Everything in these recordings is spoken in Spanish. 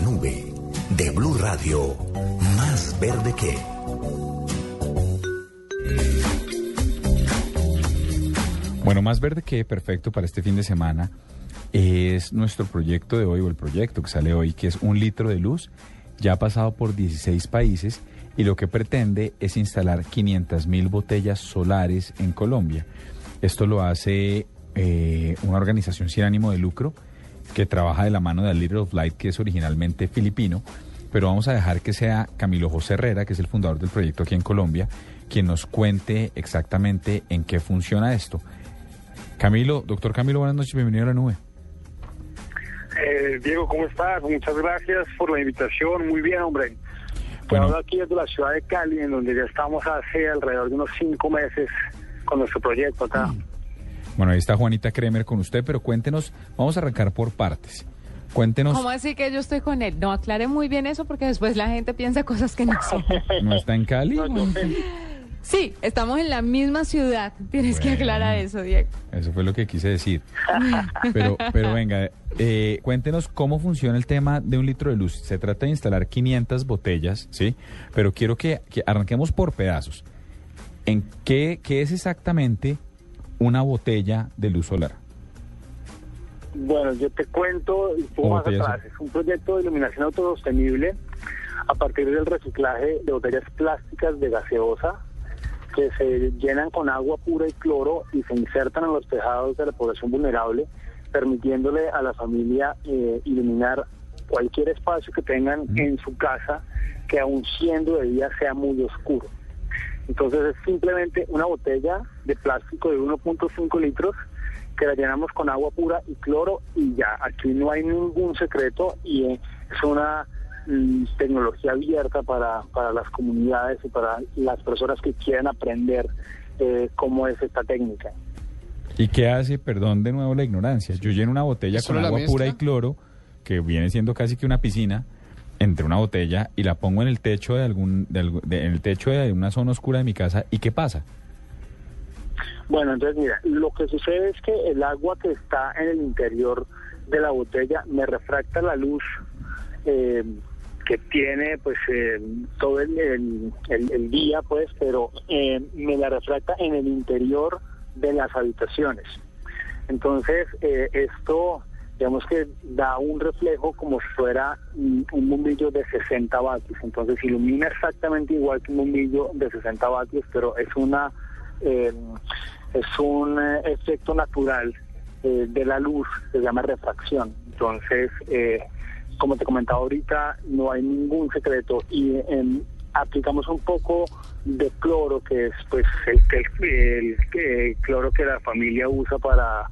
Nube de Blue Radio, más verde que. Bueno, más verde que perfecto para este fin de semana es nuestro proyecto de hoy, o el proyecto que sale hoy, que es un litro de luz. Ya ha pasado por 16 países y lo que pretende es instalar 500 mil botellas solares en Colombia. Esto lo hace eh, una organización sin ánimo de lucro que trabaja de la mano de A Little of Light, que es originalmente filipino, pero vamos a dejar que sea Camilo José Herrera, que es el fundador del proyecto aquí en Colombia, quien nos cuente exactamente en qué funciona esto. Camilo, doctor Camilo, buenas noches, bienvenido a la nube. Eh, Diego, ¿cómo estás? Muchas gracias por la invitación. Muy bien, hombre. Bueno, hablo aquí desde la ciudad de Cali, en donde ya estamos hace alrededor de unos cinco meses con nuestro proyecto acá. Bueno, ahí está Juanita Kremer con usted, pero cuéntenos, vamos a arrancar por partes. Cuéntenos. ¿Cómo así que yo estoy con él? No, aclare muy bien eso porque después la gente piensa cosas que no son. ¿No está en Cali? No, no, Sí, estamos en la misma ciudad. Tienes que aclarar eso, Diego. Eso fue lo que quise decir. Pero, pero venga, eh, cuéntenos cómo funciona el tema de un litro de luz. Se trata de instalar 500 botellas, ¿sí? Pero quiero que, que arranquemos por pedazos. ¿En qué, qué es exactamente una botella de luz solar? Bueno, yo te cuento un poco más atrás. Es un proyecto de iluminación autosostenible a partir del reciclaje de botellas plásticas de gaseosa que se llenan con agua pura y cloro y se insertan en los tejados de la población vulnerable, permitiéndole a la familia eh, iluminar cualquier espacio que tengan en su casa que aun siendo de día sea muy oscuro. Entonces es simplemente una botella de plástico de 1.5 litros que la llenamos con agua pura y cloro y ya, aquí no hay ningún secreto y es una mm, tecnología abierta para, para las comunidades y para las personas que quieran aprender eh, cómo es esta técnica. ¿Y qué hace, perdón de nuevo la ignorancia? Yo lleno una botella ¿Solo con agua mezcla? pura y cloro, que viene siendo casi que una piscina, entre una botella y la pongo en el techo de algún, de techo de una zona oscura de mi casa. ¿Y qué pasa? Bueno, entonces mira, lo que sucede es que el agua que está en el interior de la botella me refracta la luz eh, que tiene pues eh, todo el día, pues, pero eh, me la refracta en el interior de las habitaciones. Entonces, eh, esto, digamos que da un reflejo como si fuera un bombillo de 60 vatios. Entonces, ilumina exactamente igual que un bombillo de 60 vatios, pero es una eh, es un eh, efecto natural eh, de la luz, se llama refracción. Entonces, eh, como te comentaba ahorita, no hay ningún secreto y em, aplicamos un poco de cloro, que es pues el, el- cloro que la familia usa para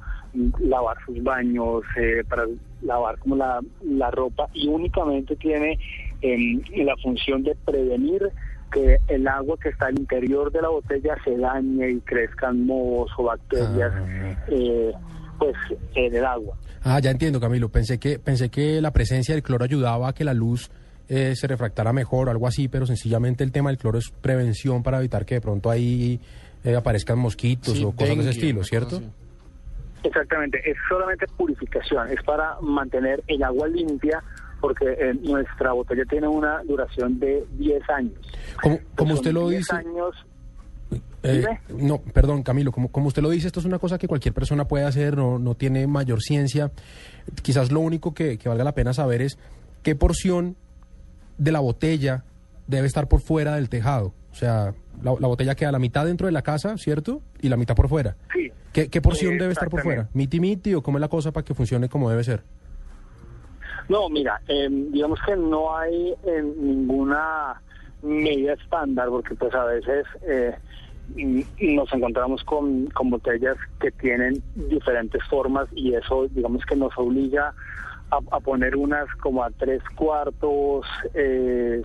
lavar sus baños, eh, para lavar como la, la ropa y únicamente tiene em, la función de prevenir que el agua que está al interior de la botella se dañe y crezcan mohos o bacterias eh, pues en el agua. Ah, ya entiendo, Camilo. Pensé que pensé que la presencia del cloro ayudaba a que la luz eh, se refractara mejor o algo así, pero sencillamente el tema del cloro es prevención para evitar que de pronto ahí eh, aparezcan mosquitos Sí, o cosas de ese estilo, ¿cierto? Exactamente, es solamente purificación, es para mantener el agua limpia porque eh, nuestra botella tiene una duración de 10 años. Como, como usted lo 10 dice, años, eh, no, perdón, Camilo, como, como usted lo dice, esto es una cosa que cualquier persona puede hacer, no, no tiene mayor ciencia. Quizás lo único que, que valga la pena saber es qué porción de la botella debe estar por fuera del tejado. O sea, la, la botella queda la mitad dentro de la casa, ¿cierto? Y la mitad por fuera. sí. ¿Qué, qué porción debe estar por fuera? ¿Miti miti o cómo es la cosa para que funcione como debe ser? No, mira, eh, digamos que no hay eh, ninguna medida estándar porque pues a veces eh, nos encontramos con, con botellas que tienen diferentes formas y eso digamos que nos obliga a, a poner unas como a tres cuartos eh,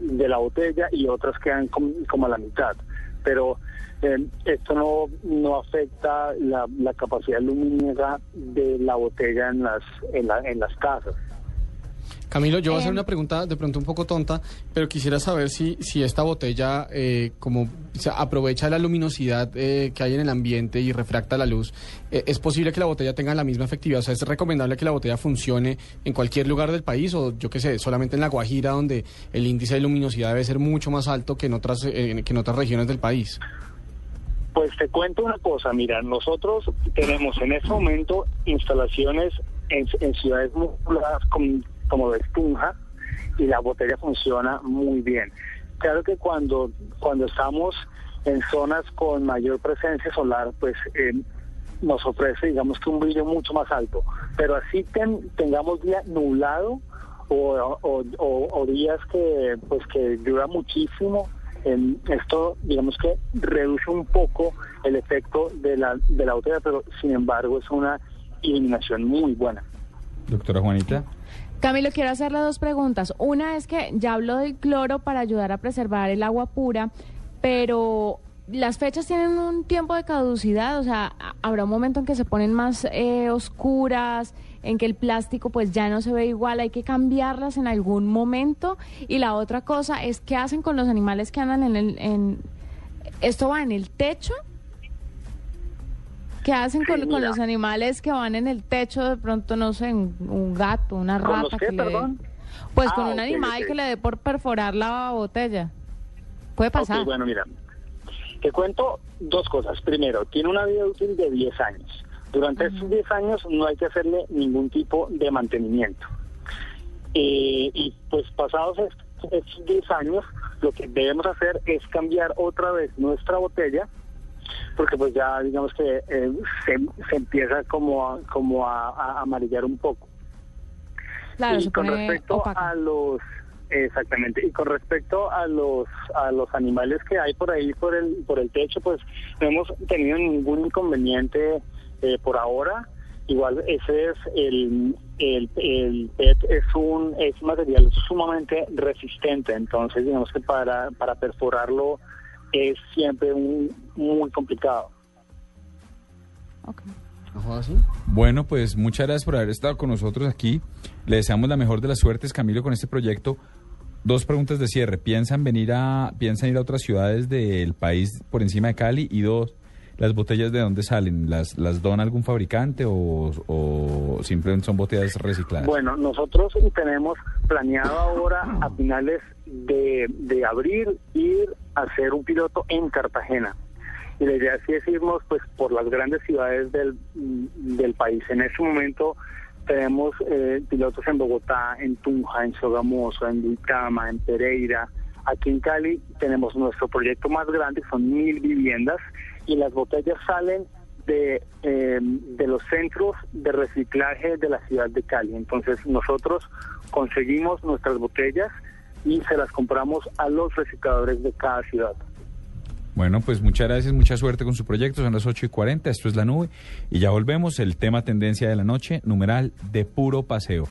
de la botella y otras quedan com- como a la mitad. Pero eh, esto no, no afecta la, la capacidad lumínica de la botella en las, en, la- en las casas. Camilo, yo voy a hacer Em. una pregunta de pronto un poco tonta, pero quisiera saber si, si esta botella eh, como o sea, aprovecha la luminosidad eh, que hay en el ambiente y refracta la luz. Eh, ¿Es posible que la botella tenga la misma efectividad? O sea, ¿es recomendable que la botella funcione en cualquier lugar del país o yo qué sé, solamente en La Guajira donde el índice de luminosidad debe ser mucho más alto que en otras, eh, que en otras regiones del país? Pues te cuento una cosa, mira, nosotros tenemos en este momento instalaciones en, en ciudades muy pobladas como, como de Tunja y la botella funciona muy bien. Claro que cuando, cuando estamos en zonas con mayor presencia solar, pues eh, nos ofrece, digamos que un brillo mucho más alto. Pero así ten- tengamos día nublado o, días que, pues que dura muchísimo, em, esto, digamos que reduce un poco el efecto de la, de la botella, pero sin embargo es una iluminación muy buena. Doctora Juanita. Camilo, quiero hacerle dos preguntas. Una es que ya habló del cloro para ayudar a preservar el agua pura, pero las fechas tienen un tiempo de caducidad, o sea, habrá un momento en que se ponen más eh, oscuras, en que el plástico pues ya no se ve igual, hay que cambiarlas en algún momento. Y la otra cosa es qué hacen con los animales que andan en el... En, ¿Esto va en el techo? ¿Qué hacen con, Sí, con mira. los animales que van en el techo? De pronto, no sé, un, gato, una ¿Con los rata. qué, le? Pues Ah, con un animal que le dé por perforar la botella. Puede pasar. Ok, bueno, mira, te cuento dos cosas. Primero, tiene una vida útil de 10 años. Durante estos 10 años no hay que hacerle ningún tipo de mantenimiento. Eh, y pues pasados est- estos 10 años, lo que debemos hacer es cambiar otra vez nuestra botella, porque pues ya digamos que eh, se, se empieza como a, como a, a amarillar un poco. Claro, y con respecto a los exactamente y con respecto a los a los animales que hay por ahí por el por el techo pues no hemos tenido ningún inconveniente eh, por ahora. Igual ese es el el, el PET es un es un material sumamente resistente. Entonces digamos que para para perforarlo es siempre un, muy complicado Ok. ¿No jodas, sí? Bueno, pues muchas gracias por haber estado con nosotros aquí. Le deseamos la mejor de las suertes, Camilo, con este proyecto. Dos preguntas de cierre. ¿Piensan venir a, piensan ir a otras ciudades del país por encima de Cali? Y dos, ¿las botellas de dónde salen? ¿Las, las dona algún fabricante o, o simplemente son botellas recicladas? Bueno, nosotros tenemos planeado ahora a finales de, de abril ir a hacer un piloto en Cartagena. Y la idea sí es irnos pues por las grandes ciudades del, del país. En este momento tenemos eh, pilotos en Bogotá, en Tunja, en Sogamoso, en Duitama, en Pereira. Aquí en Cali tenemos nuestro proyecto más grande, son mil viviendas, y las botellas salen de, eh, de los centros de reciclaje de la ciudad de Cali. Entonces nosotros conseguimos nuestras botellas y se las compramos a los recicladores de cada ciudad. Bueno, pues muchas gracias, mucha suerte con su proyecto. Son las 8 y 40, esto es La Nube. Y ya volvemos, el tema tendencia de la noche, numeral de puro paseo.